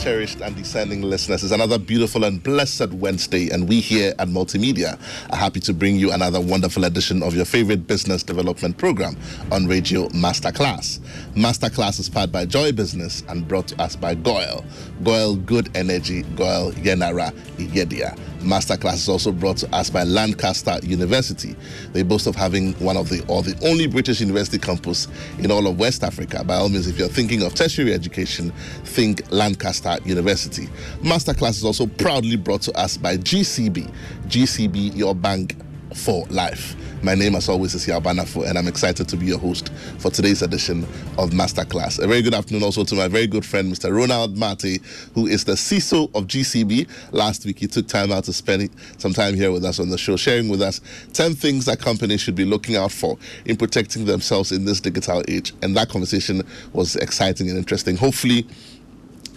cherished and discerning listeners. It's another beautiful and blessed Wednesday, and we here at Multimedia are happy to bring you another wonderful edition of your favorite business development program on Radio Masterclass. Masterclass is powered by Joy Business and brought to us by Goil. Goil Good Energy, Goil Yenara Igedia. Masterclass is also brought to us by Lancaster University. They boast of having one of the or the only British university campus in all of West Africa. By all means, if you're thinking of tertiary education, think Lancaster University. Masterclass is also proudly brought to us by GCB. GCB, your bank for life. My name, as always, is Yabanafo, and I'm excited to be your host for today's edition of Masterclass. A very good afternoon also to my very good friend, Mr. Ronald Mate, who is the CISO of GCB. Last week, he took time out to spend some time here with us on the show, sharing with us 10 things that companies should be looking out for in protecting themselves in this digital age. And that conversation was exciting and interesting. Hopefully,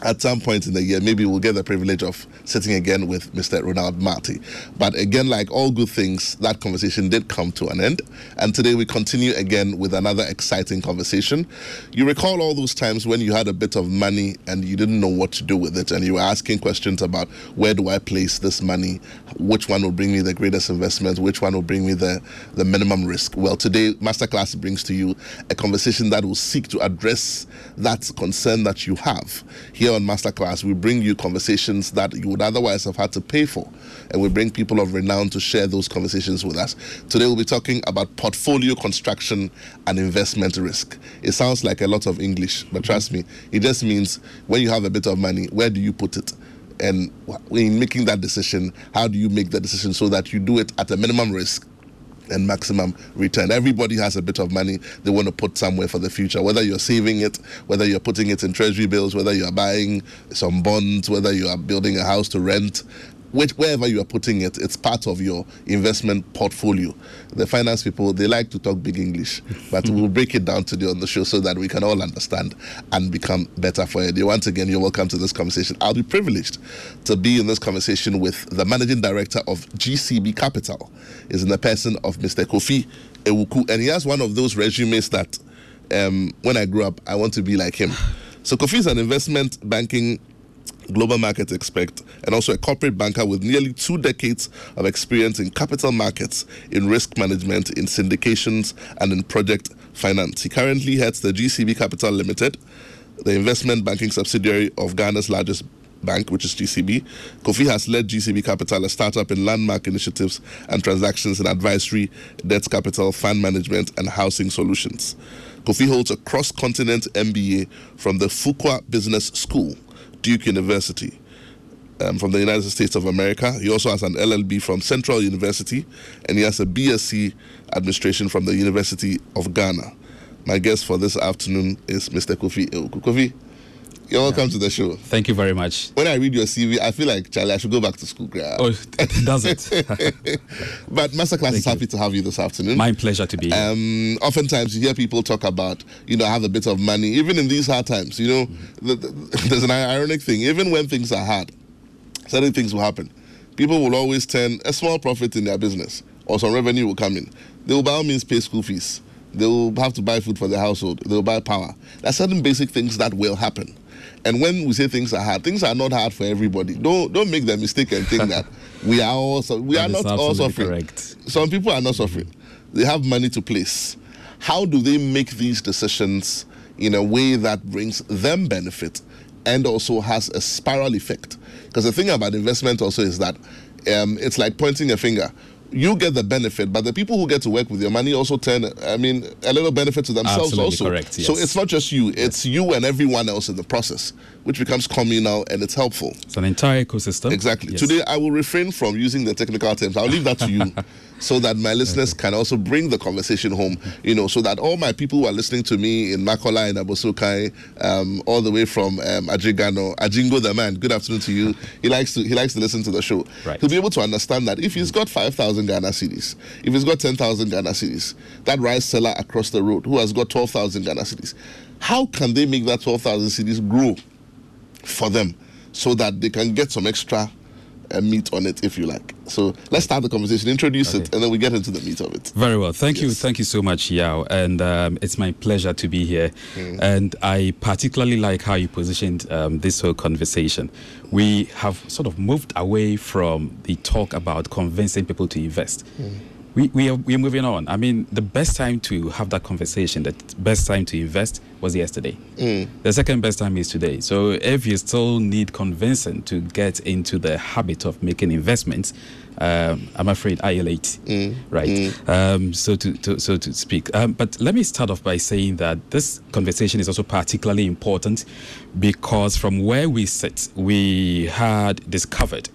at some point in the year, maybe we'll get the privilege of sitting again with Mr. Ronald Marty. But again, like all good things, that conversation did come to an end. And today we continue again with another exciting conversation. You recall all those times when you had a bit of money and you didn't know what to do with it, and you were asking questions about where do I place this money? Which one will bring me the greatest investment? Which one will bring me the, the minimum risk? Well, today, Masterclass brings to you a conversation that will seek to address that concern that you have. Here on Masterclass, we bring you conversations that you would otherwise have had to pay for. And we bring people of renown to share those conversations with us. Today, we'll be talking about portfolio construction and investment risk. It sounds like a lot of English, but mm-hmm. trust me, it just means when you have a bit of money, where do you put it? And in making that decision, how do you make that decision so that you do it at a minimum risk and maximum return. Everybody has a bit of money they want to put somewhere for the future, whether you're saving it, whether you're putting it in treasury bills, whether you're buying some bonds, whether you are building a house to rent which, wherever you are putting it, it's part of your investment portfolio. The finance people, they like to talk big English, but we'll break it down today on the show so that we can all understand and become better for it. Once again, you're welcome to this conversation. I'll be privileged to be in this conversation with the managing director of GCB Capital, is in the person of Mr. Kofi Ewuku, and he has one of those resumes that um, when I grew up, I want to be like him. So Kofi is an investment banking global markets expect, and also a corporate banker with nearly two decades of experience in capital markets, in risk management, in syndications, and in project finance. He currently heads the GCB Capital Limited, the investment banking subsidiary of Ghana's largest bank, which is GCB. Kofi has led GCB Capital, a startup in landmark initiatives and transactions in advisory, debt capital, fund management, and housing solutions. Kofi holds a cross continent MBA from the Fuqua Business School Duke University um, from the United States of America. He also has an LLB from Central University, and he has a BSc Administration from the University of Ghana. My guest for this afternoon is Mr. Kofi Ewuku. Kofi, you're welcome yeah. to the show. Thank you very much. When I read your CV, I feel like Charlie, I should go back to school. Oh, it does it? but Masterclass Thank is happy you. to have you this afternoon. My pleasure to be here. Um, oftentimes, you hear people talk about, you know, have a bit of money, even in these hard times. You know, mm-hmm. the, the, there's an ironic thing. Even when things are hard, certain things will happen. People will always turn a small profit in their business, or some revenue will come in. They will by all means pay school fees. They will have to buy food for their household. They will buy power. There are certain basic things that will happen. And when we say things are hard, things are not hard for everybody. Don't don't make the mistake and think that we are all also we are not all suffering. Correct. Some people are not suffering. They have money to place. How do they make these decisions in a way that brings them benefit and also has a spiral effect? Because the thing about investment also is that um, it's like pointing a finger you get the benefit, but the people who get to work with your money also turn, I mean, a little benefit to themselves Absolutely also. Correct, yes. So it's not just you, it's you and everyone else in the process, which becomes communal and it's helpful. It's an entire ecosystem. Exactly. Yes. Today, I will refrain from using the technical terms. I'll leave that to you. so that my listeners can also bring the conversation home, you know, so that all my people who are listening to me in Makola and Abossey-Okai, um, all the way from um, Adjingano, Adjingo the man, good afternoon to you. He likes to he likes to listen to the show. Right. He'll be able to understand that if he's got 5,000 Ghana cedis, if he's got 10,000 Ghana cedis, that rice seller across the road who has got 12,000 Ghana cedis, how can they make that 12,000 cedis grow for them so that they can get some extra uh, meat on it, if you like? So let's start the conversation, introduce Okay. it, and then we get into the meat of it. Very well. Thank you. Thank you so much, Yao. And um, it's my pleasure to be here. Mm. And I particularly like how you positioned um, this whole conversation. We have sort of moved away from the talk about convincing people to invest. Mm. We, we, are, we are moving on. I mean, the best time to have that conversation, the best time to invest was yesterday. Mm. The second best time is today. So if you still need convincing to get into the habit of making investments, um, I'm afraid I late, right? Um, so to, to so to speak. Um, but let me start off by saying that this conversation is also particularly important because from where we sit, we had discovered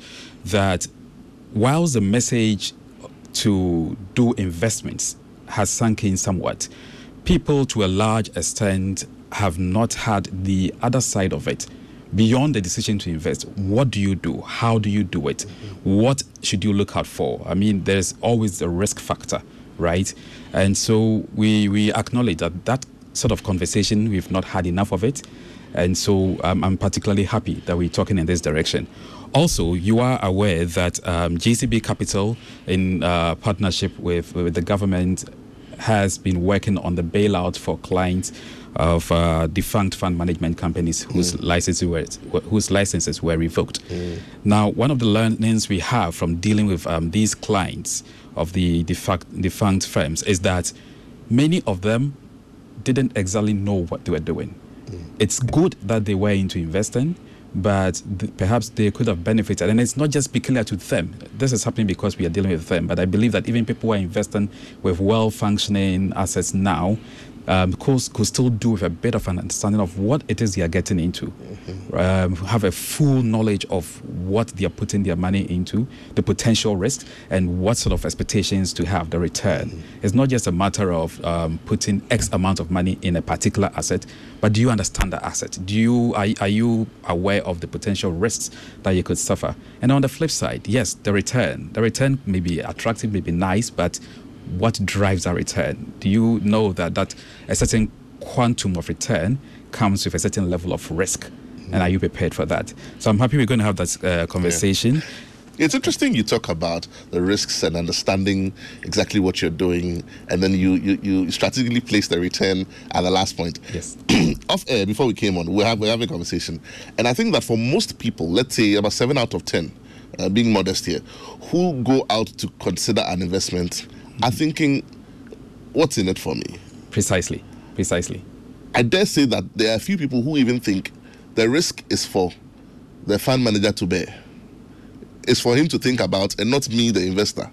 that whilst the message to do investments has sunk in somewhat, people to a large extent have not had the other side of it. Beyond the decision to invest, what do you do? How do you do it? What should you look out for? I mean, there's always a risk factor, right? And so we, we acknowledge that that sort of conversation, we've not had enough of it. And so um, I'm particularly happy that we're talking in this direction. Also, you are aware that um, GCB Capital, in uh, partnership with, with the government, has been working on the bailout for clients of uh, defunct fund management companies whose licenses were whose licenses were revoked. Now, one of the learnings we have from dealing with um, these clients of the defunct, defunct firms is that many of them didn't exactly know what they were doing. It's good that they were into investing, but th- perhaps they could have benefited. And it's not just peculiar to them. This is happening because we are dealing with them. But I believe that even people who are investing with well functioning assets now um, could, could still do with a bit of an understanding of what it is they are getting into, um, have a full knowledge of what they are putting their money into, the potential risk, and what sort of expectations to have the return. It's not just a matter of um, putting X amount of money in a particular asset, but do you understand the asset? Do you are, are you aware of the potential risks that you could suffer? And on the flip side, yes, the return. The return may be attractive, may be nice, but what drives our return? Do you know that that a certain quantum of return comes with a certain level of risk? And are you prepared for that? So I'm happy we're going to have that uh, conversation. It's interesting you talk about the risks and understanding exactly what you're doing, and then you you, you strategically place the return at the last point. Yes. Off air before we came on, we have we're having a conversation, and I think that for most people, let's say about seven out of ten, uh, being modest here, who go out to consider an investment, are thinking, "What's in it for me?" Precisely. Precisely. I dare say that there are a few people who even think the risk is for the fund manager to bear. It's for him to think about and not me, the investor.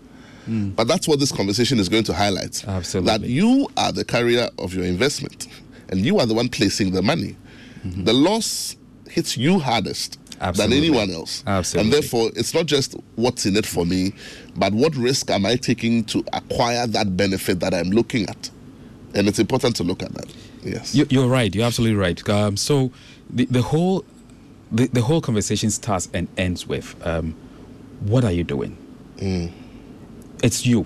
Hmm. But that's what this conversation is going to highlight. Absolutely. That you are the carrier of your investment and you are the one placing the money. Mm-hmm. The loss hits you hardest Absolutely. than anyone else. Absolutely. And therefore, it's not just what's in it for me, but what risk am I taking to acquire that benefit that I'm looking at? And it's important to look at that. Yes. You, you're right. You're absolutely right. Um, so the, the whole the, the whole conversation starts and ends with um, what are you doing? It's you.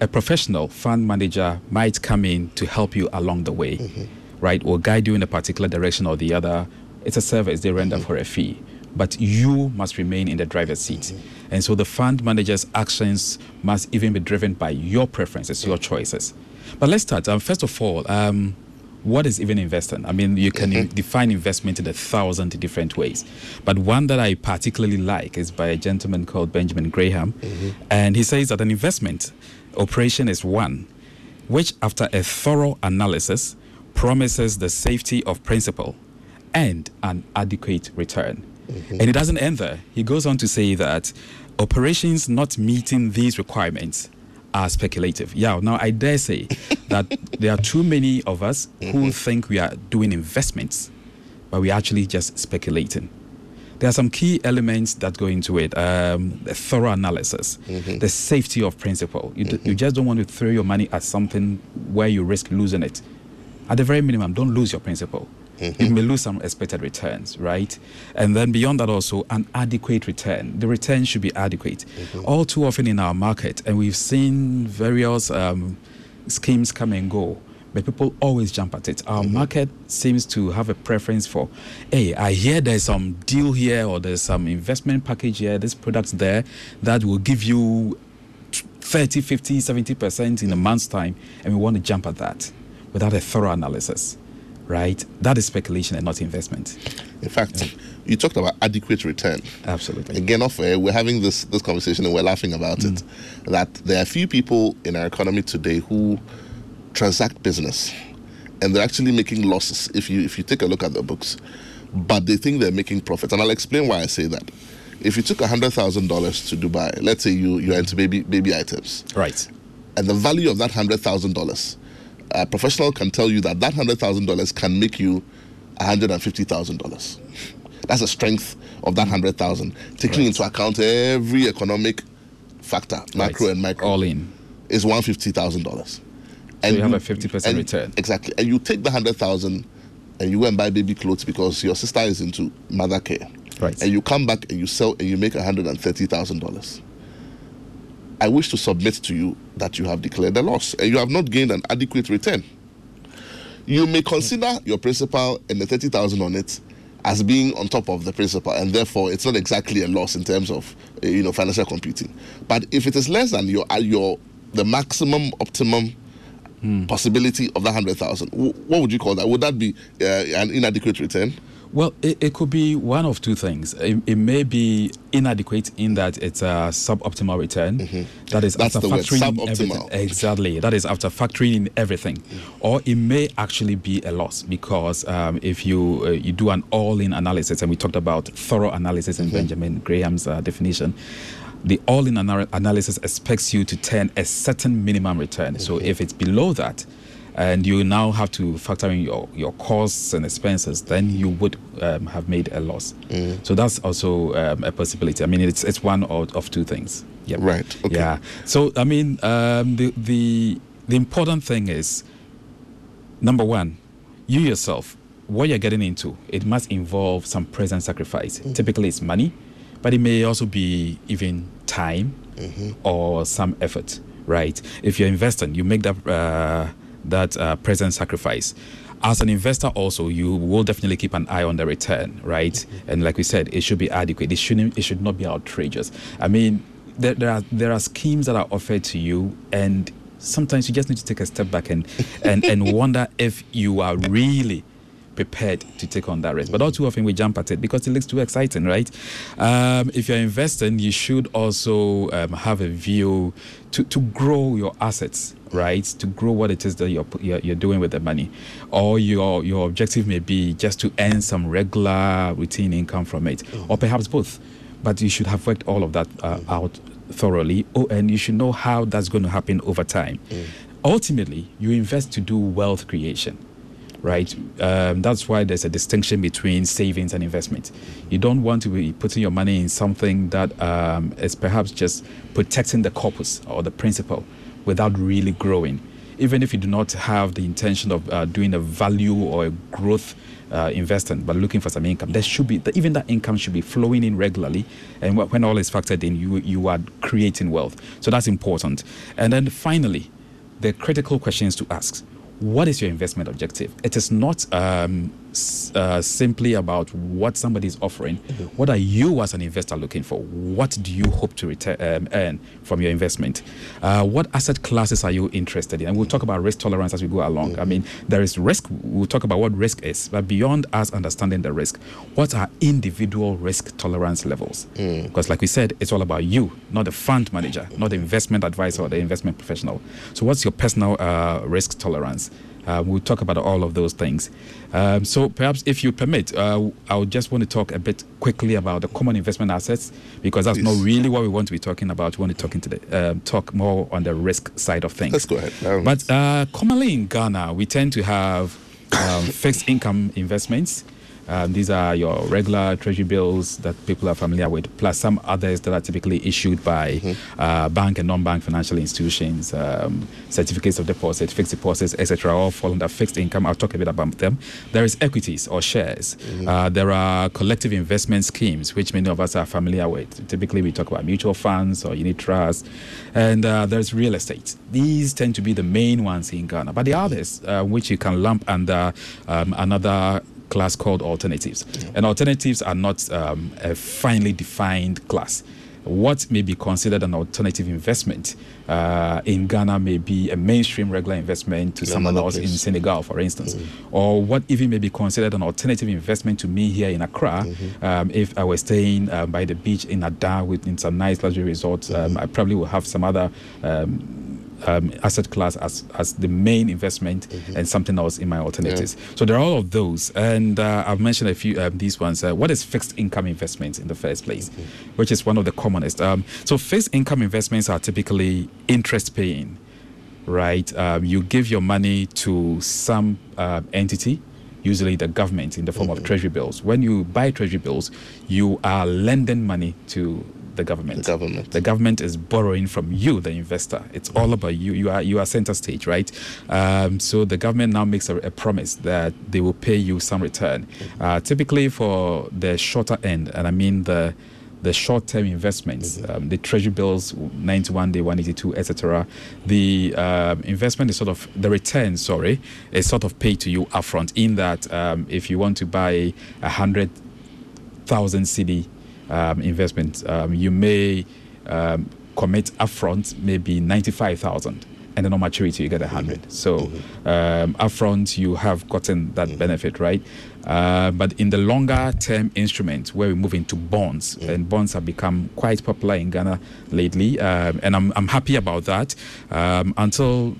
A professional fund manager might come in to help you along the way, right? Or guide you in a particular direction or the other. It's a service they render for a fee. But you must remain in the driver's seat. And so the fund manager's actions must even be driven by your preferences, your choices. But let's start. Um, first of all, um, what is even investing? I mean, you can mm-hmm. define investment in a thousand different ways. But one that I particularly like is by a gentleman called Benjamin Graham. Mm-hmm. And he says that an investment operation is one which, after a thorough analysis, promises the safety of principle and an adequate return. Mm-hmm. And it doesn't end there. He goes on to say that operations not meeting these requirements are speculative. Yeah, now I dare say that there are too many of us who mm-hmm. think we are doing investments, but we're actually just speculating. There are some key elements that go into it. Um, the thorough analysis, mm-hmm. the safety of principle. You, d- you mm-hmm. just don't want to throw your money at something where you risk losing it. At the very minimum, don't lose your principal. You may lose some expected returns, right? And then beyond that, also an adequate return. The return should be adequate. All too often in our market, and we've seen various um, schemes come and go. but people always jump at it. Our mm-hmm. market seems to have a preference for, hey, I hear there's some deal here or there's some investment package here, this product's there that will give you 30, 50, 70% in a month's time, and we want to jump at that without a thorough analysis, right? That is speculation and not investment. In fact, yeah. you talked about adequate return. Absolutely. Again, off air, we're having this, this conversation and we're laughing about mm. it. That there are few people in our economy today who transact business and they're actually making losses if you if you take a look at the books but they think they're making profits and i'll explain why i say that if you took $100000 to dubai let's say you you're into baby baby items right and the value of that $100000 a professional can tell you that that $100000 can make you $150000 that's the strength of that 100000 taking right. into account every economic factor macro right. and micro all in is $150000 and so you, you have a 50% return. Exactly. And you take the 100,000 and you go and buy baby clothes because your sister is into mother care. Right. And you come back and you sell and you make $130,000. I wish to submit to you that you have declared a loss and you have not gained an adequate return. You may consider your principal and the 30,000 on it as being on top of the principal and therefore it's not exactly a loss in terms of uh, you know financial computing. But if it is less than your your the maximum optimum mm. possibility of that 100,000. What would you call that? Would that be uh, an inadequate return? Well, it, it, could be one of two things. It, it, may be inadequate in that it's a suboptimal return. Mm-hmm. That is That's after factoring in everything. Exactly. That is after factoring in everything. Mm. Or it may actually be a loss because um, if you uh, you do an all-in analysis, and we talked about thorough analysis in mm-hmm. Benjamin Graham's uh, definition, the all-in analysis expects you to turn a certain minimum return. Mm-hmm. So if it's below that, and you now have to factor in your, your costs and expenses, then you would um, have made a loss. Mm. So that's also um, a possibility. I mean, it's it's one of, of two things. Yep. Right. Okay. Yeah. So I mean, um, the the the important thing is number one, you yourself, what you're getting into, it must involve some present sacrifice. Mm. Typically, it's money but it may also be even time mm-hmm. or some effort, right? If you're investing, you make that uh, that uh, present sacrifice. As an investor, also, you will definitely keep an eye on the return, right? Mm-hmm. And like we said, it should be adequate. It shouldn't. It should not be outrageous. I mean, there, there are there are schemes that are offered to you, and sometimes you just need to take a step back and and, and wonder if you are really prepared to take on that risk. But all too often we jump at it because it looks too exciting, right? Um, if you're investing, you should also um, have a view to, to grow your assets, right? To grow what it is that you're, you're, you're doing with the money. Or your, your objective may be just to earn some regular routine income from it, or perhaps both. But you should have worked all of that uh, out thoroughly, oh, and you should know how that's going to happen over time. Mm. Ultimately, you invest to do wealth creation right? Um, that's why there's a distinction between savings and investment. You don't want to be putting your money in something that um, is perhaps just protecting the corpus or the principal without really growing. Even if you do not have the intention of uh, doing a value or a growth uh, investment, but looking for some income, there should be even that income should be flowing in regularly, and when all is factored in, you you are creating wealth. So that's important. And then finally, the critical questions to ask: what is your investment objective? It is not um, uh, simply about what somebody is offering. Mm-hmm. What are you as an investor looking for? What do you hope to return, um, earn from your investment? Uh, what asset classes are you interested in? And we'll talk about risk tolerance as we go along. Mm-hmm. I mean, there is risk. We'll talk about what risk is, but beyond us understanding the risk, what are individual risk tolerance levels? Mm. Because, like we said, it's all about you, not the fund manager, not the investment advisor or the investment professional. So, what's your personal uh, risk tolerance? Uh, we'll talk about all of those things. Um, so perhaps if you permit, uh, I would just want to talk a bit quickly about the common investment assets because that's not really what we want to be talking about. We want to talk into the um, talk more on the risk side of things. Let's go ahead. Um, but uh, commonly in Ghana, we tend to have um, fixed income investments. Um, these are your regular treasury bills that people are familiar with, plus some others that are typically issued by mm-hmm. uh, bank and non-bank financial institutions, um, certificates of deposit, fixed deposits, etc. All fall under fixed income. I'll talk a bit about them. There is equities or shares. Mm-hmm. Uh, there are collective investment schemes, which many of us are familiar with. Typically, we talk about mutual funds or unit trusts, and uh, there's real estate. These tend to be the main ones in Ghana, but the others, uh, which you can lump under um, another class called alternatives. Yeah. And alternatives are not um, a finely defined class. What may be considered an alternative investment uh, in Ghana may be a mainstream regular investment to someone else place. in Senegal, for instance. Mm-hmm. Or what even may be considered an alternative investment to me here in Accra, mm-hmm. um, if I was staying uh, by the beach in Ada with in some nice luxury resorts, um, mm-hmm. I probably will have some other um, asset class as, as the main investment mm-hmm. and something else in my alternatives. Yeah. So there are all of those. And uh, I've mentioned a few um, these ones. Uh, what is fixed income investments in the first place, mm-hmm. which is one of the commonest? Um, so fixed income investments are typically interest paying, right? Um, you give your money to some uh, entity usually the government in the form mm-hmm. of treasury bills. When you buy treasury bills, you are lending money to the government. The government. The government is borrowing from you, the investor. It's all about you. You are you are center stage, right? Um, so the government now makes a, a, promise that they will pay you some return. Mm-hmm. Uh, typically for the shorter end, and I mean the the short-term investments, mm-hmm. um, the treasury bills, 91 day, 182, etc. The um, investment is sort of the return. Sorry, is sort of paid to you upfront. In that, um, if you want to buy a hundred thousand cedi um, investment, um, you may um, commit upfront maybe 95,000 and then on maturity you get a 100 mm-hmm. so mm-hmm. um, upfront you have gotten that mm-hmm. benefit right uh, but in the longer term instruments where we move into bonds mm-hmm. and bonds have become quite popular in ghana lately um, and I'm, I'm happy about that um, until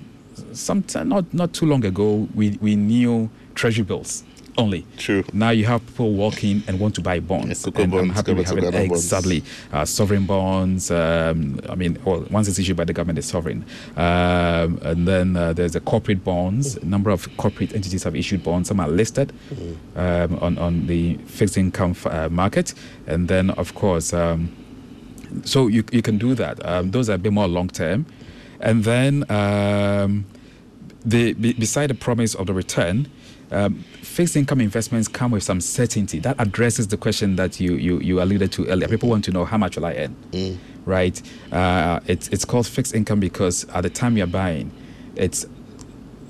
some not not too long ago we, we knew treasury bills only. True. Now you have people walking and want to buy bonds. Yeah, and bonds, I'm happy we have it. Exactly. Uh, sovereign bonds. Um, I mean, well, once it's issued by the government, it's sovereign. Um, and then uh, there's the corporate bonds. A number of corporate entities have issued bonds. Some are listed mm-hmm. um, on, on the fixed income uh, market. And then, of course, um, so you, you can do that. Um, those are a bit more long term. And then, um, the, beside the promise of the return, um, fixed income investments come with some certainty. That addresses the question that you, you, you alluded to earlier. People want to know how much will I earn, mm. right? Uh, it's, it's called fixed income because at the time you're buying, it's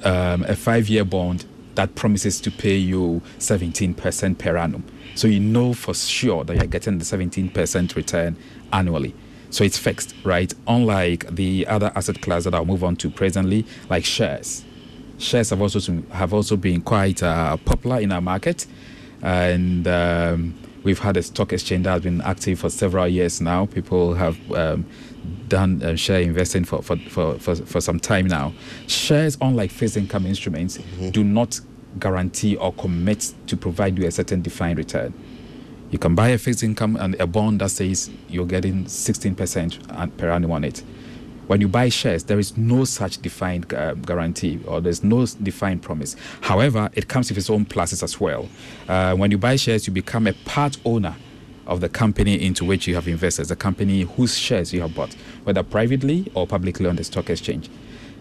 um, a five year bond that promises to pay you 17% per annum. So you know for sure that you're getting the 17% return annually. So it's fixed, right? Unlike the other asset class that I'll move on to presently, like shares shares have also have also been quite uh, popular in our market, and um, we've had a stock exchange that has been active for several years now. People have um, done uh, share investing for, for, for, for, for some time now. Shares, unlike fixed income instruments, mm-hmm. do not guarantee or commit to provide you a certain defined return. You can buy a fixed income and a bond that says you're getting 16% per annum on it. When you buy shares, there is no such defined uh, guarantee or there's no defined promise. However, it comes with its own pluses as well. Uh, when you buy shares, you become a part owner of the company into which you have invested, the company whose shares you have bought, whether privately or publicly on the stock exchange.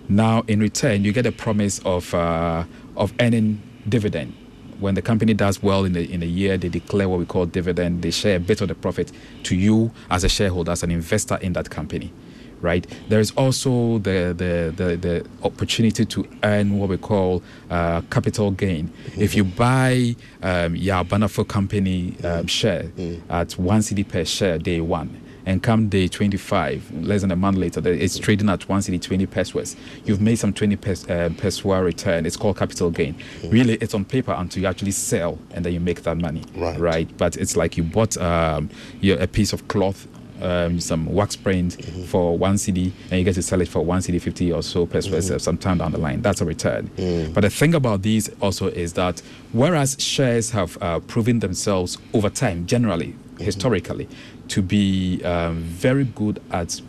Now, in return, you get a promise of uh, of earning dividend. When the company does well in in a year, they declare what we call dividend. They share a bit of the profit to you as a shareholder, as an investor in that company right? There is also the, the, the, the, opportunity to earn what we call uh, capital gain. Mm-hmm. If you buy um, your Banafo company um, share mm-hmm. at one cedi per share day one, and come day 25, less than a month later, it's trading at one cedi 20 pesewas. You've made some 20 pes, uh, pesewa return. It's called capital gain. Mm-hmm. Really, it's on paper until you actually sell and then you make that money. Right. right? But it's like you bought um, a piece of cloth um, some wax print mm-hmm. for one cedi and you get to sell it for one cedi 50 or so per mm-hmm. some time down the line. That's a return. Mm. But the thing about these also is that whereas shares have uh, proven themselves over time, generally, mm-hmm. historically, to be um, very good at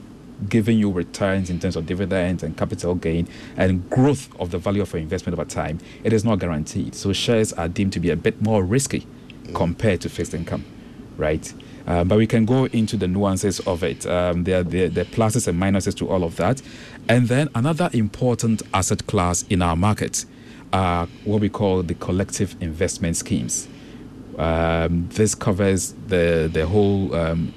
giving you returns in terms of dividends and capital gain and growth of the value of your investment over time, it is not guaranteed. So shares are deemed to be a bit more risky mm. compared to fixed income, right? Um, but we can go into the nuances of it. Um, there, are pluses and minuses to all of that. And then another important asset class in our market are what we call the collective investment schemes. Um, this covers the, the whole um,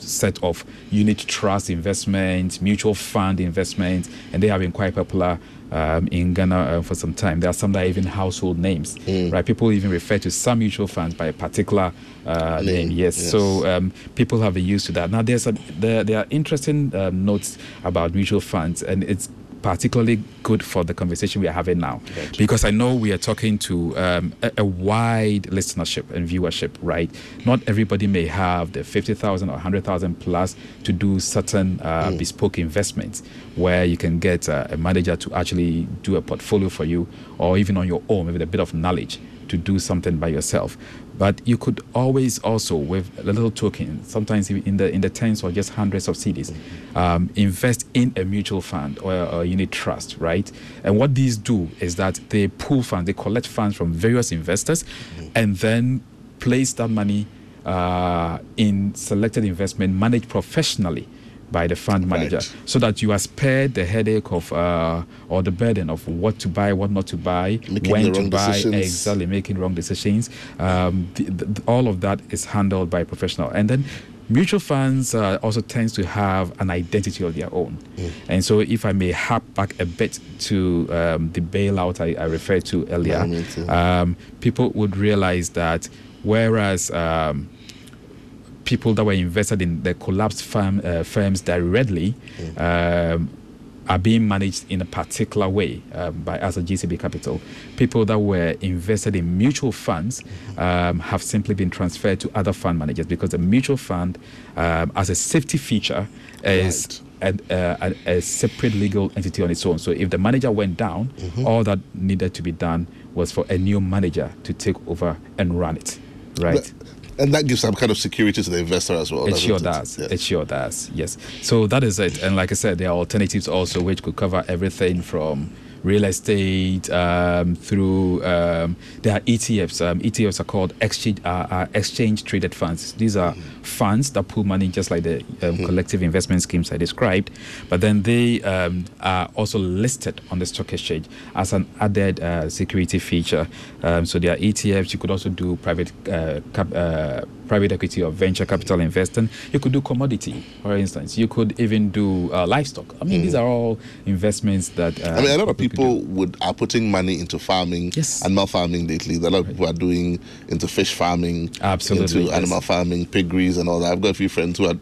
set of unit trust investments, mutual fund investments, and they have been quite popular um, in Ghana uh, for some time. There are some that are even household names, mm. right? People even refer to some mutual funds by a particular uh, name. name. Yes. yes. So um, people have been used to that. Now, there's a, there, there are interesting um, notes about mutual funds, and it's particularly good for the conversation we are having now because I know we are talking to um, a, a, wide listenership and viewership, right? Not everybody may have the 50,000 or 100,000 plus to do certain uh, mm. bespoke investments where you can get a, a manager to actually do a portfolio for you or even on your own with a bit of knowledge to do something by yourself. But you could always also, with a little token, sometimes in the in the tens or just hundreds of cedis, um, invest in a mutual fund or a, unit trust, right? And what these do is that they pool funds, they collect funds from various investors, and then place that money uh, in selected investment managed professionally by the fund manager right. so that you are spared the headache of uh, or the burden of what to buy what not to buy making when to buy decisions. exactly making wrong decisions um, the, the, all of that is handled by a professional and then mutual funds uh, also tends to have an identity of their own mm. and so if i may harp back a bit to um, the bailout I, I, referred to earlier um, people would realize that whereas um, people that were invested in the collapsed firm, uh, firms directly mm. um, are being managed in a particular way um, by us at GCB Capital. People that were invested in mutual funds um, have simply been transferred to other fund managers because the mutual fund, um, as a safety feature, is right. a, uh, a, a, separate legal entity on its own. So if the manager went down, mm-hmm. all that needed to be done was for a new manager to take over and run it. Right. And that gives some kind of security to the investor as well. It sure it? does. It sure does. Yes. So that is it. And like I said, there are alternatives also which could cover everything from real estate um, through um, there are ETFs. Um, ETFs are called exchange uh, uh, exchange traded funds. These are mm-hmm. Funds that pool money just like the um, mm-hmm. collective investment schemes I described, but then they um, are also listed on the stock exchange as an added uh, security feature. Um, so there are ETFs. You could also do private uh, cap, uh, private equity or venture capital investing. You could do commodity, for instance. You could even do uh, livestock. I mean, mm. these are all investments that. Uh, I mean, a lot of people would are putting money into farming yes. animal farming lately. A lot of people are doing into fish farming, absolutely, into yes. animal farming, piggeries, and all that. I've got a few friends who are.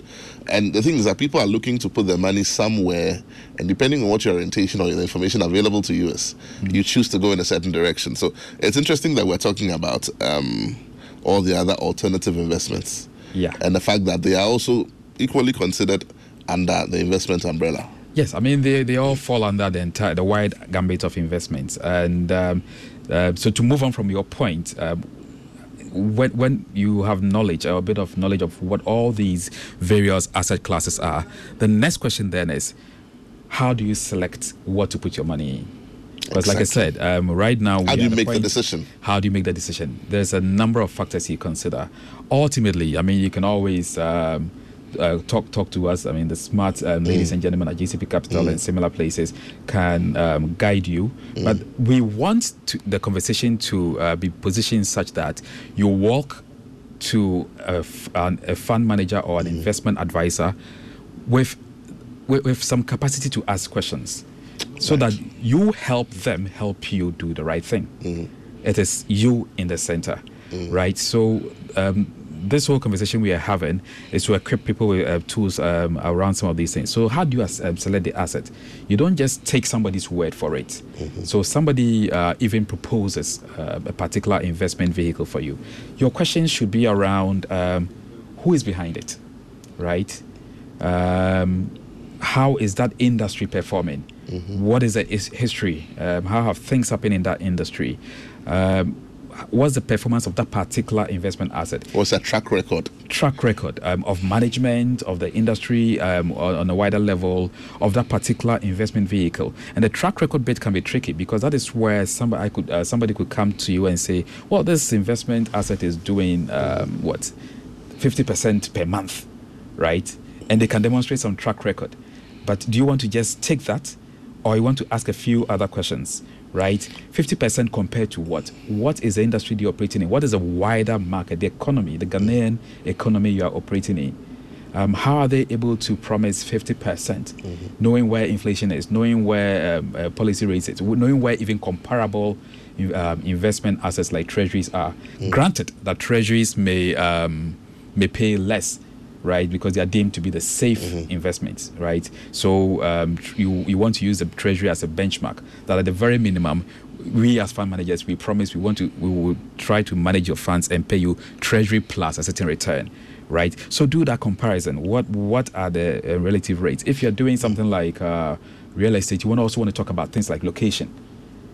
And the thing is that people are looking to put their money somewhere, and depending on what your orientation or the information available to you is, mm. you choose to go in a certain direction. So it's interesting that we're talking about. Um, all the other alternative investments. Yeah. And the fact that they are also equally considered under the investment umbrella. Yes, I mean they, they all fall under the entire the wide gambit of investments. And um, uh, so to move on from your point, um, when when you have knowledge or a bit of knowledge of what all these various asset classes are, the next question then is, how do you select what to put your money in? Because, exactly. like I said, um, right now, how do you make point, the decision? How do you make the decision? There's a number of factors you consider. Ultimately, I mean, you can always um, uh, talk talk to us. I mean, the smart um, mm. ladies and gentlemen at GCB Capital mm. and similar places can um, guide you. Mm. But we want to, the conversation to uh, be positioned such that you walk to a, a fund manager or an mm. investment advisor with, with, with some capacity to ask questions so right. that you help them help you do the right thing. Mm. It is you in the center, mm. right? So, um, this whole conversation we are having is to equip people with uh, tools um, around some of these things. So, how do you um, select the asset? You don't just take somebody's word for it. Mm-hmm. So, somebody uh, even proposes uh, a particular investment vehicle for you. Your questions should be around um, who is behind it, right? Um, how is that industry performing? Mm-hmm. What is the history? Um, how have things happened in that industry? Um, what's the performance of that particular investment asset? What's that track record? Track record um, of management of the industry um, on a wider level of that particular investment vehicle. And the track record bit can be tricky because that is where somebody could uh, somebody could come to you and say, "Well, this investment asset is doing um, what, fifty percent per month, right?" And they can demonstrate some track record. But do you want to just take that, or you want to ask a few other questions? Right? 50% compared to what? What is the industry you're operating in? What is the wider market, the economy, the Ghanaian economy you are operating in? Um, how are they able to promise 50%, percent mm hmm knowing where inflation is, knowing where um, uh, policy rates is, knowing where even comparable um, investment assets like treasuries are? Mm. Granted that treasuries may, um, may pay less right? Because they are deemed to be the safe mm-hmm. investments, right? So um, you you want to use the treasury as a benchmark. That at the very minimum, we as fund managers, we promise we want to we will try to manage your funds and pay you treasury plus a certain return. Right, so do that comparison. What what are the uh, relative rates? If you're doing something like uh, real estate, you want also want to talk about things like location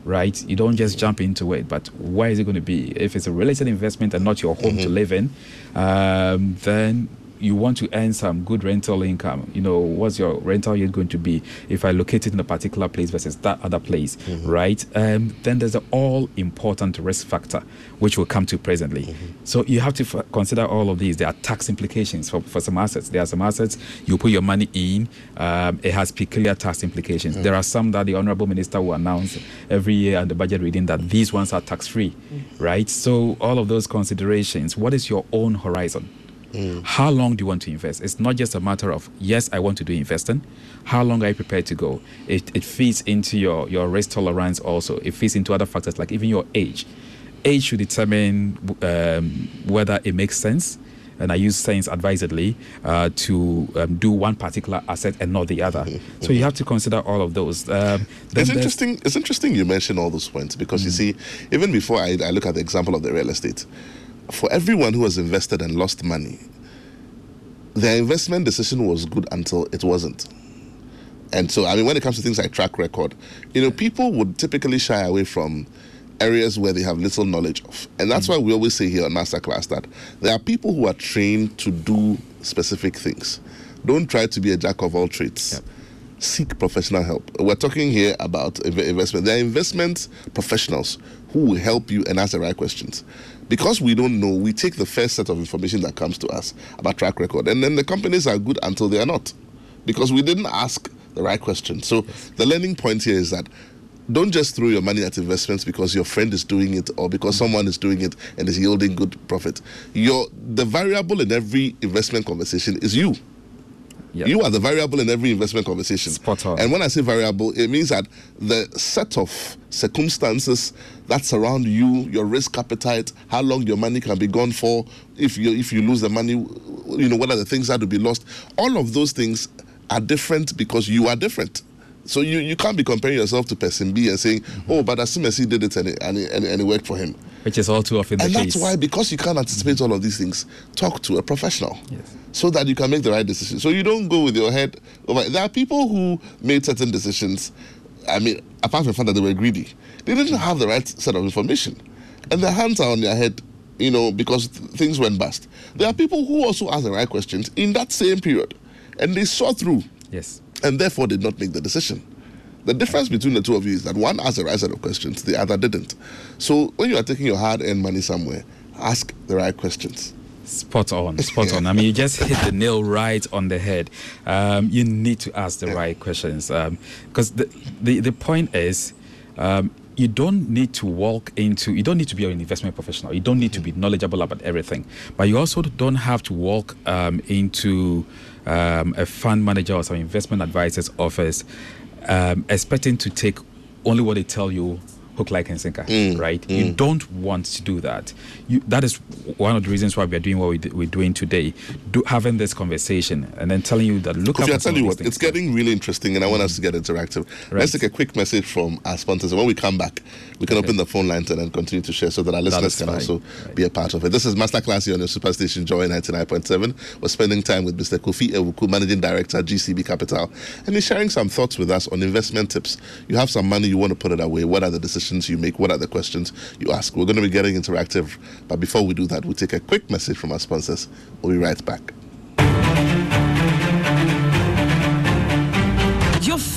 right? You don't just jump into it, but where is it going to be? If it's a real estate investment and not your home mm-hmm. to live in, um, then you want to earn some good rental income, you know, what's your rental yield going to be if I locate it in a particular place versus that other place, mm-hmm. right? Um, then there's an all important risk factor, which we'll come to presently. Mm-hmm. So you have to f- consider all of these. There are tax implications for, for some assets. There are some assets you put your money in, um, it has peculiar tax implications. Mm-hmm. There are some that the Honorable Minister will announce every year at the budget reading that these ones are tax free, mm-hmm. right? So all of those considerations, what is your own horizon? Mm. How long do you want to invest? It's not just a matter of, yes, I want to do investing. How long are you prepared to go? It, it feeds into your, your risk tolerance also. It feeds into other factors like even your age. Age should determine um, whether it makes sense and I use sense advisedly uh, to um, do one particular asset and not the other. Mm-hmm. So you have to consider all of those. Um, it's interesting. It's interesting you mention all those points because mm. you see, even before I, I, look at the example of the real estate, for everyone who has invested and lost money, their investment decision was good until it wasn't. And so, I mean, when it comes to things like track record, you know, people would typically shy away from areas where they have little knowledge of. And that's mm-hmm. why we always say here on Masterclass that there are people who are trained to do specific things. Don't try to be a jack of all trades. Yep. Seek professional help. We're talking here about investment. There are investment professionals who will help you and ask the right questions because we don't know, we take the first set of information that comes to us about track record, and then the companies are good until they are not, because we didn't ask the right question. So the learning point here is that don't just throw your money at investments because your friend is doing it or because someone is doing it and is yielding good profit. Your the variable in every investment conversation is you. Yep. You are the variable in every investment conversation. Spot on. And when I say variable, it means that the set of circumstances that surround you, your risk appetite, how long your money can be gone for, if you if you lose the money, you know, what are the things that will be lost. All of those things are different because you are different. So you, you can't be comparing yourself to person B and saying, mm-hmm. oh, but as soon as he did it and it, and, it, and it worked for him. Which is all too often the and case. And that's why, because you can't anticipate mm-hmm. all of these things, talk to a professional. Yes. So that you can make the right decision. So you don't go with your head over. There are people who made certain decisions. I mean, apart from the fact that they were greedy, they didn't have the right set of information. And their hands are on their head, you know, because th- things went bust. There are people who also asked the right questions in that same period. And they saw through. Yes and therefore did not make the decision. The difference between the two of you is that one asked the right set of questions, the other didn't. So when you are taking your hard earned money somewhere, ask the right questions. Spot on, spot on. I mean, you just hit the nail right on the head. Um, you need to ask the right questions because um, the, the, the point is um, you don't need to walk into you don't need to be an investment professional you don't need to be knowledgeable about everything but you also don't have to walk um, into um, a fund manager or some investment advisor's office um, expecting to take only what they tell you hook, like, and sinker, mm, right? Mm. You don't want to do that. You, that is one of the reasons why we are doing what we are doing today, do, having this conversation and then telling you that look. Kofi, I tell you what, it's getting really interesting, and I want us to get interactive. Right. Let's take a quick message from our sponsors, and when we come back, we can okay. open the phone lines and then continue to share so that our listeners can also right. be a part of it. This is Masterclass here on your Superstation Joy 99.7. We're spending time with Mr. Kofi Awuku, Managing Director, at GCB Capital, and he's sharing some thoughts with us on investment tips. You have some money, you want to put it away. What are the decisions? Decisions you make? What are the questions you ask? We're going to be getting interactive, but before we do that, we'll take a quick message from our sponsors. We'll be right back.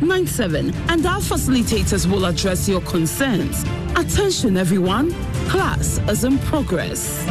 111997 and our facilitators will address your concerns. Attention everyone, class is in progress.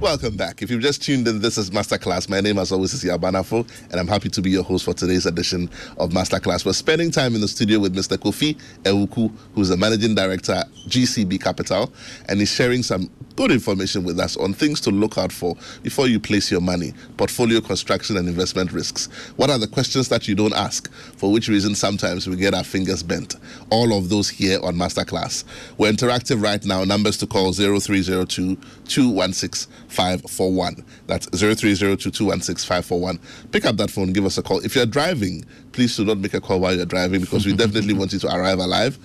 Welcome back. If you've just tuned in, this is Masterclass. My name, as always, is Yabanafo, and I'm happy to be your host for today's edition of Masterclass. We're spending time in the studio with Mr. Kofi Ewuku, who's the managing director GCB Capital, and he's sharing some good information with us on things to look out for before you place your money, portfolio construction, and investment risks. What are the questions that you don't ask? For which reason sometimes we get our fingers bent. All of those here on Masterclass. We're interactive right now. Numbers to call 0302 216 541. That's 0302 216 541. Pick up that phone, give us a call. If you're driving, please do not make a call while you're driving because we definitely want you to arrive alive.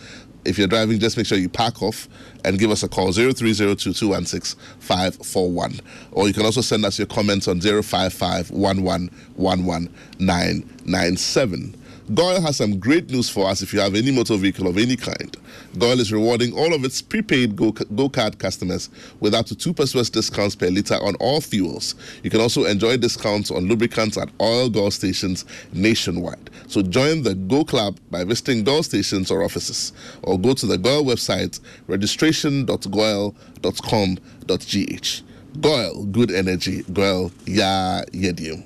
If you're driving, just make sure you park off and give us a call 0302 216 541. Or you can also send us your comments on 055 GOIL has some great news for us if you have any motor vehicle of any kind. GOIL is rewarding all of its prepaid Go, Go Card customers with up to 2% discounts per litre on all fuels. You can also enjoy discounts on lubricants at oil GOIL stations nationwide. So join the Go Club by visiting GOIL stations or offices or go to the GOIL website registration.goil.com.gh. GOIL, good energy. GOIL, yeah, yedim.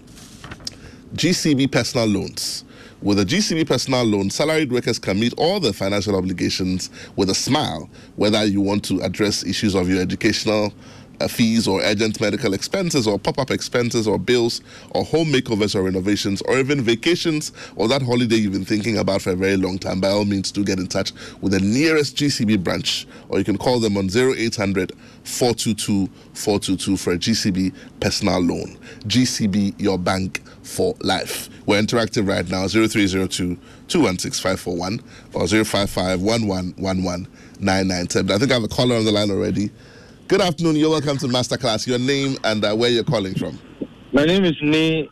GCB personal loans. With a GCB personal loan, salaried workers can meet all their financial obligations with a smile, whether you want to address issues of your educational uh, fees or urgent medical expenses or pop-up expenses or bills or home makeovers or renovations or even vacations or that holiday you've been thinking about for a very long time, by all means do get in touch with the nearest GCB branch or you can call them on 0800 422 422 for a GCB personal loan. GCB, your bank for life. We're interactive right now 0302 216 541 or 055 I think I have a caller on the line already. Good afternoon. You're welcome to Masterclass. Your name and uh, where you're calling from. My name is Nee,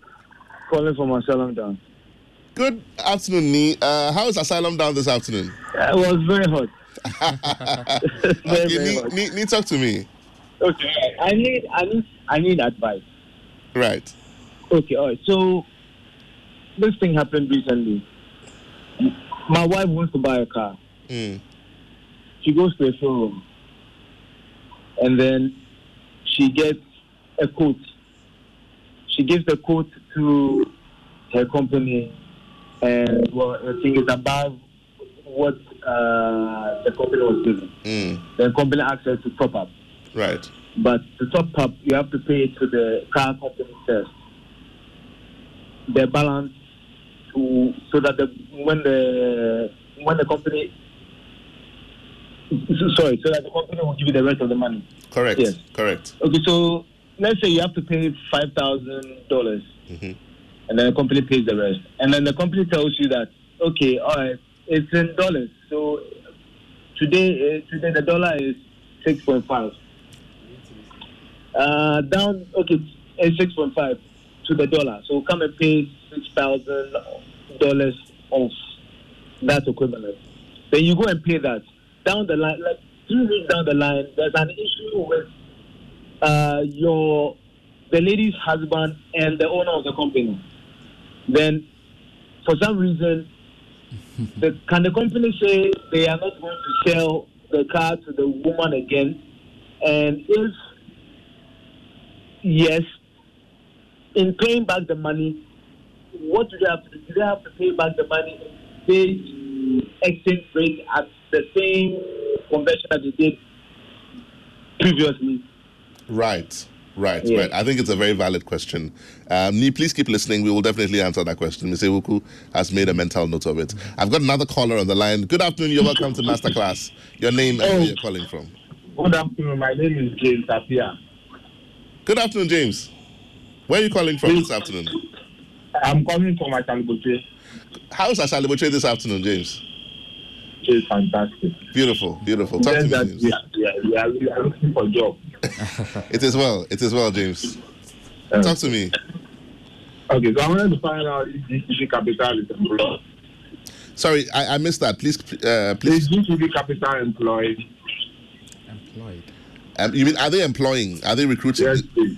calling from Asylum Down. Good afternoon, Nee. Uh, how is Asylum Down this afternoon? Uh, it was very hot. very, okay, very nee, hot. Nee, nee, talk to me. Okay, I need, I need, I need advice. Right. Okay, all right. So this thing happened recently. My wife wants to buy a car. Mm. She goes to a showroom and then she gets a quote. She gives the quote to her company, and well, I think it's above what uh, the company was giving. Mm. The company asks her to top up. Right. But to top up, you have to pay to the car company first. The balance to so that the when the when the company sorry, so that the company will give you the rest of the money. Correct. Yes. Correct. Okay, so let's say you have to pay five thousand dollars, mm-hmm. and then the company pays the rest, and then the company tells you that okay, all right, it's in dollars. So today, uh, today the dollar is six point five. Uh, down, okay, it's six point five to the dollar. So come and pay six thousand dollars off that equivalent. Then you go and pay that down the line, like two weeks down the line, there's an issue with uh, your the lady's husband and the owner of the company. Then, for some reason, the, can the company say they are not going to sell the car to the woman again? And if yes, in paying back the money, what do they have to do? Do they have to pay back the money? Pay exchange rate at the same convention that they did previously. Right. Right, Yeah. right. I think it's a very valid question. Um, Nee, please keep listening. We will definitely answer that question. Ms. Ewuku has made a mental note of it. I've got another caller on the line. Good afternoon. You're welcome to Masterclass. Your name and where you're calling from. Good afternoon. My name is James Apia. Good afternoon, James. Where are you calling from this afternoon? I'm calling from Ashaley Botwe. How's Ashaley Botwe this afternoon, James? It's fantastic. Beautiful, beautiful. Talk to Just me, that James. we are, we, are, we, are, looking for a job. It is well. It is well, James. Uh, Talk to me. Okay, so I wanted to find out if GCB Capital is employed. Sorry, I, I missed that. Please, uh, Is please. Capital employed? Employed. Um, you mean are they employing? Are they recruiting? Yes, please.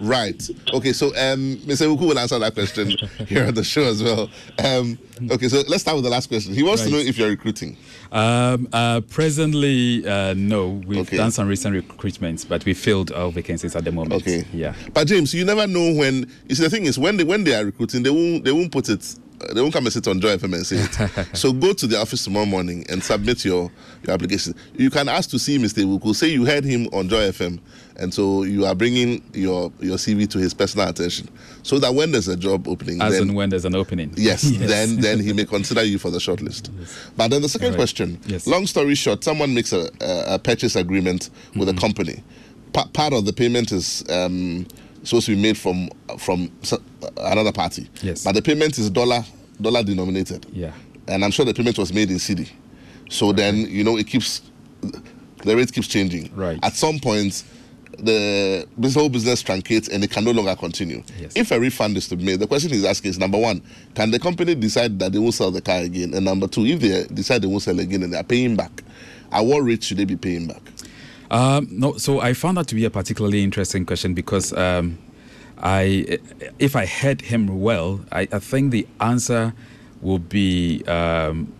Right. Okay. So, um, Mr. Wuku will answer that question here on the show as well. Um, okay. So let's start with the last question. He wants to know if you're recruiting. Um, uh, presently, uh, no. We've Okay. done some recent recruitments, but we filled our vacancies at the moment. Okay. Yeah. But James, you never know when. You see, the thing is, when they when they are recruiting, they won't they won't put it. They won't come and sit on Joy FM and say it. so go to the office tomorrow morning and submit your your application. You can ask to see Mr. Wuku. Say you heard him on Joy FM, and so you are bringing your your CV to his personal attention, so that when there's a job opening, As then and when there's an opening. Yes, then then he may consider you for the shortlist. But then the second Right. question. Yes. Long story short, someone makes a, a, a purchase agreement with Mm-hmm. a company. Pa- part of the payment is um, supposed to be made from from uh, another party. Yes. But the payment is dollar dollar denominated. Yeah. And I'm sure the payment was made in cedi. So then you know it keeps the rate keeps changing. Right. At some point. The this whole business truncates and it can no longer continue. Yes. If a refund is to be made, the question he's asking is number one, can the company decide that they won't sell the car again? And number two, if they decide they won't sell again and they are paying back, at what rate should they be paying back? Um, no, so I found that to be a particularly interesting question because um, I, if I heard him well, I, I think the answer will be um,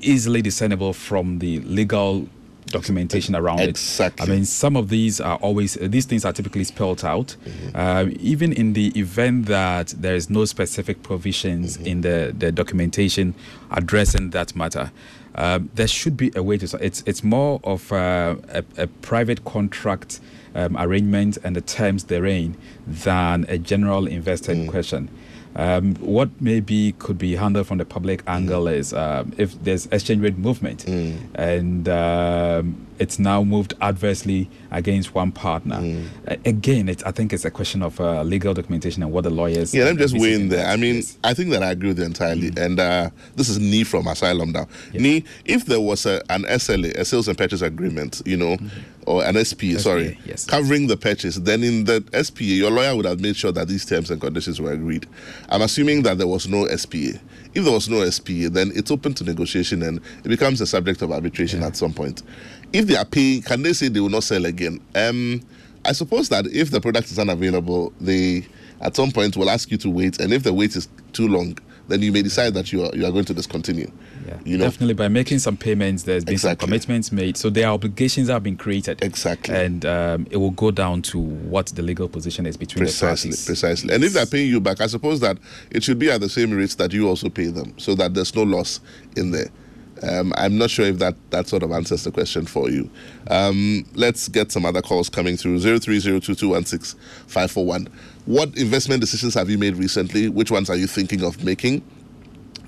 easily discernible from the legal documentation around it. Exactly. it. I mean, some of these are always these things are typically spelled out. Um, even in the event that there is no specific provisions in the the documentation addressing that matter. Um, there should be a way to. It's it's more of uh, a, a private contract um, arrangement and the terms therein than a general investor in question. Um, what maybe could be handled from the public angle is um, if there's exchange rate movement and um, it's now moved adversely against one partner. A- again, it, I think it's a question of uh, legal documentation and what the lawyers. Yeah, let me just weigh in there. I mean, Yes. I think that I agree with you entirely. And uh, this is Nee from Asylum Down. Nee, if there was a, an SLA, a sales and purchase agreement, you know, or an SPA, sorry, yes. covering the purchase, then in the SPA, your lawyer would have made sure that these terms and conditions were agreed. I'm assuming that there was no SPA. If there was no SPA, then it's open to negotiation and it becomes a subject of arbitration at some point. If they are paying, can they say they will not sell again? Um, I suppose that if the product is unavailable, they at some point will ask you to wait, and if the wait is too long, then you may decide that you are you are going to discontinue. Yeah, you know, definitely by making some payments, there's been Exactly. some commitments made, so there are obligations that have been created. Exactly. and um, it will go down to what the legal position is between precisely, the parties. precisely. And if they're paying you back, I suppose that it should be at the same rates that you also pay them, so that there's no loss in there. Um, I'm not sure if that, that sort of answers the question for you. Um, let's get some other calls coming through 0302216541. What investment decisions have you made recently? Which ones are you thinking of making?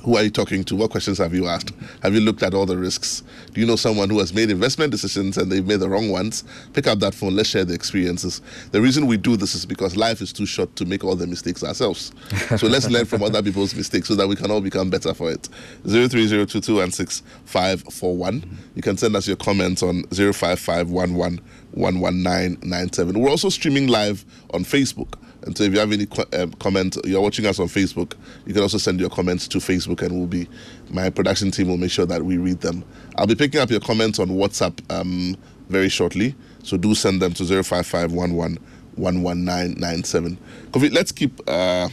Who are you talking to? What questions have you asked? Have you looked at all the risks? Do you know someone who has made investment decisions and they've made the wrong ones? Pick up that phone. Let's share the experiences. The reason we do this is because life is too short to make all the mistakes ourselves. so let's learn from other people's mistakes so that we can all become better for it. 03022165541. You can send us your comments on 05511111997. We're also streaming live on Facebook. And so if you have any qu- um, comment, you're watching us on Facebook, you can also send your comments to Facebook and we'll be, my production team will make sure that we read them. I'll be picking up your comments on WhatsApp um, very shortly. So do send them to 05511111997. Kofi, let's keep uh,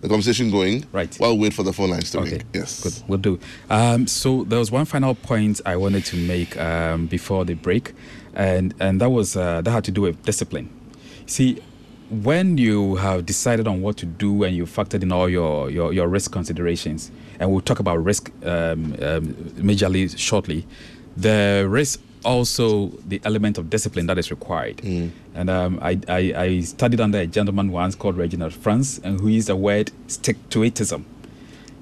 the conversation going. Right. While we wait for the phone lines to Okay, ring. Yes. good, we'll do. Um, so there was one final point I wanted to make um, before the break, and and that was uh, that had to do with discipline. See, when you have decided on what to do and you factored in all your your, your risk considerations, and we'll talk about risk um, um, majorly shortly, the risk also the element of discipline that is required. Mm. And um, I, I, I studied under a gentleman once called Reginald France, and who used the word stick to itism.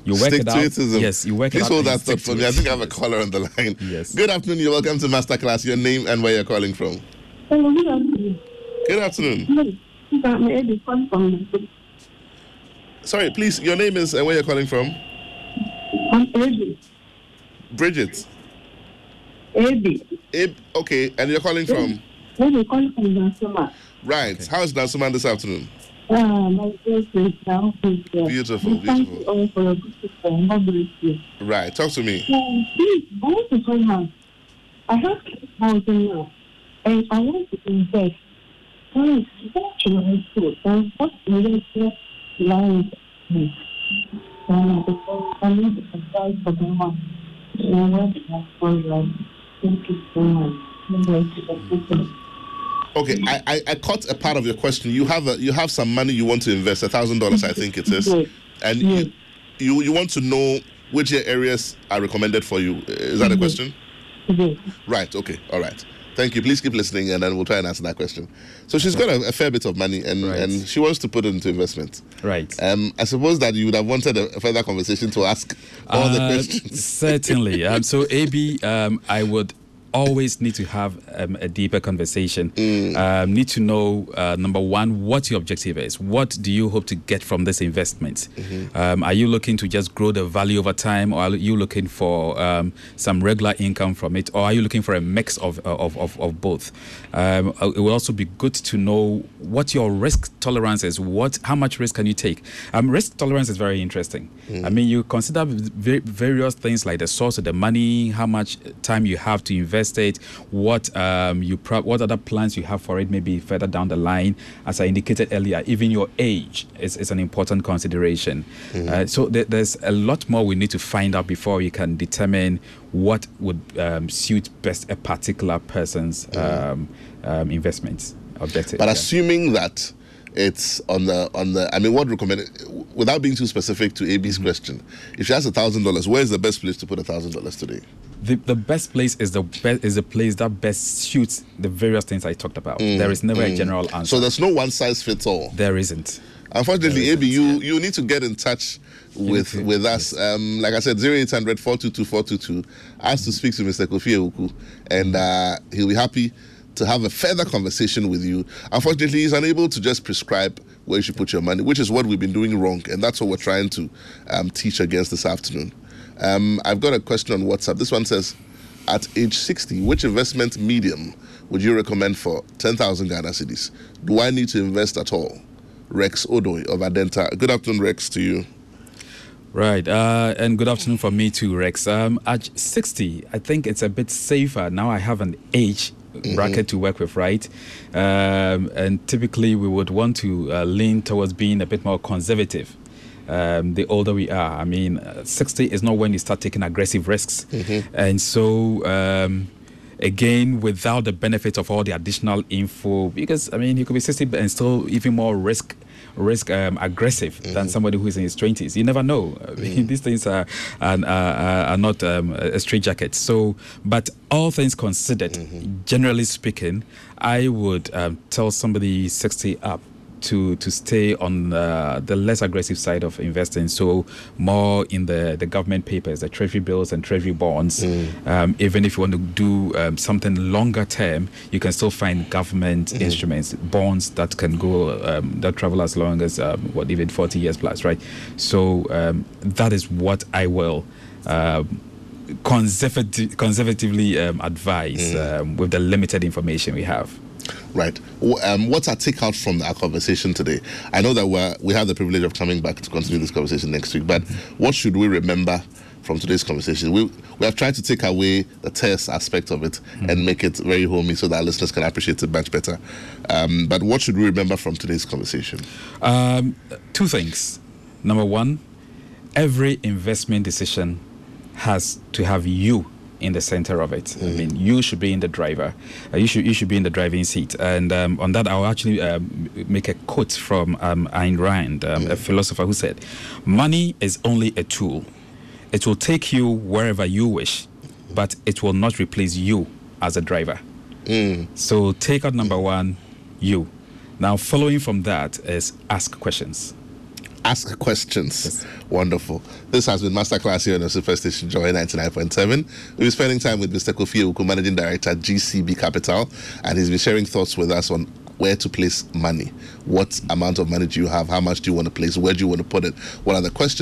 You work Stick it out. itism. Yes, you work Please it out. hold that thought for me. I think I have a caller on the line. Yes. Good afternoon. You're welcome to Masterclass. Your name and where you're calling from. Hello, good afternoon. Good afternoon. Hello. I'm Eddie calling from Sorry, please. Your name is and where you're calling from. I'm Eddie. Bridget. Eddie. Abe. Okay, and you're calling from. Eddie calling from Dansoman. Right. How's Dansoman this afternoon? Ah, my girlfriend now. Beautiful, Thank you all for your good system. God bless you. Right. Talk to me. Um, please, I want to find out. I have 6,000 now, and I want to invest. Please, I do? And what investment line me? Because I need advice for the one. And what I thank you so much. God bless you. Okay, I, I, I caught a part of your question. You have a you have some money you want to invest, a thousand dollars, I think it is, and you, you you want to know which areas are recommended for you. Is that a question? Yes. Right. Okay. All right. Thank you. Please keep listening, and then we'll try and answer that question. So she's got a, a fair bit of money, and, Right. and she wants to put it into investment. Right. Um, I suppose that you would have wanted a, further conversation to ask all the Uh, questions. Certainly. Um, so, AB, um, I would always need to have um, a deeper conversation. Mm. Um, need to know, uh, number one, what your objective is. What do you hope to get from this investment? Mm-hmm. Um, are you looking to just grow the value over time, or are you looking for um, some regular income from it, or are you looking for a mix of, of, of, of both? Um, it will also be good to know what your risk tolerance is. What, how much risk can you take? Um, risk tolerance is very interesting. I mean, you consider various things like the source of the money, how much time you have to invest it, what um, you pro- what other plans you have for it, maybe further down the line. As I indicated earlier, even your age is, is an important consideration. Uh, so th- there's a lot more we need to find out before we can determine what would um, suit best a particular person's um, um, investments objective. But yeah. assuming that it's on the on the, I mean, what recommend without being too specific to AB's Mm-hmm. question, if she has a thousand dollars, where's the best place to put a thousand dollars today? The, the best place is the best is the place that best suits the various things I talked about. there is never a general answer. Mm, So there's no one size fits all. there isn't. Unfortunately, There AB, you you need to get in touch with with us. Um, like I said, 0800 422 422. Ask to speak to Mr. Kofi Ewuku, and uh, he'll be happy to have a further conversation with you. Unfortunately, he's unable to just prescribe where you should put your money, which is what we've been doing wrong, and that's what we're trying to um, teach against this afternoon. Um, I've got a question on WhatsApp. This one says, at age 60, which investment medium would you recommend for 10,000 Ghana cedis? Do I need to invest at all? Rex Odoi of Adenta. Good afternoon, Rex, to you. Right. Uh, and good afternoon for me too, Rex. Um, at 60, I think it's a bit safer. Now I have an age bracket to work with, right? Um, and typically we would want to uh, lean towards being a bit more conservative. Um, the older we are, I mean, uh, 60 is not when you start taking aggressive risks. And so, um, again, without the benefit of all the additional info, because I mean, you could be 60 and still even more risk risk um, aggressive than somebody who is in his 20s. You never know. I mean, these things are are, are, are not um, a straight jacket. So, but all things considered, generally speaking, I would um, tell somebody 60 up to to stay on uh, the less aggressive side of investing. So more in the the government papers, the treasury bills and treasury bonds. Um, even if you want to do um, something longer term, you can still find government instruments, bonds that can go um, that travel as long as um, what even forty years plus, right? So um, that is what I will. Um, conservative, conservatively um, advise um, with the limited information we have. Right. Um, what's our takeout from our conversation today? I know that we're, we have the privilege of coming back to continue this conversation next week, but what should we remember from today's conversation? We, we have tried to take away the test aspect of it and make it very homey so that our listeners can appreciate it much better. Um, but what should we remember from today's conversation? Um, two things. Number one, every investment decision has to have you in the center of it. I mean, you should be in the driver. Uh, you should you should be in the driving seat. And um, on that, I'll actually um, make a quote from um, Ayn Rand, um, a philosopher, who said, "Money is only a tool. It will take you wherever you wish, but it will not replace you as a driver. So take out number one, you. Now, following from that is ask questions. Ask questions. Yes. Wonderful. This has been Masterclass here on the Super Station Joy 99.7. We'll be spending time with Mr. Kofi Ewuku, Managing Director, at GCB Capital, and he's been sharing thoughts with us on where to place money. What amount of money do you have? How much do you want to place? Where do you want to put it? What are the questions?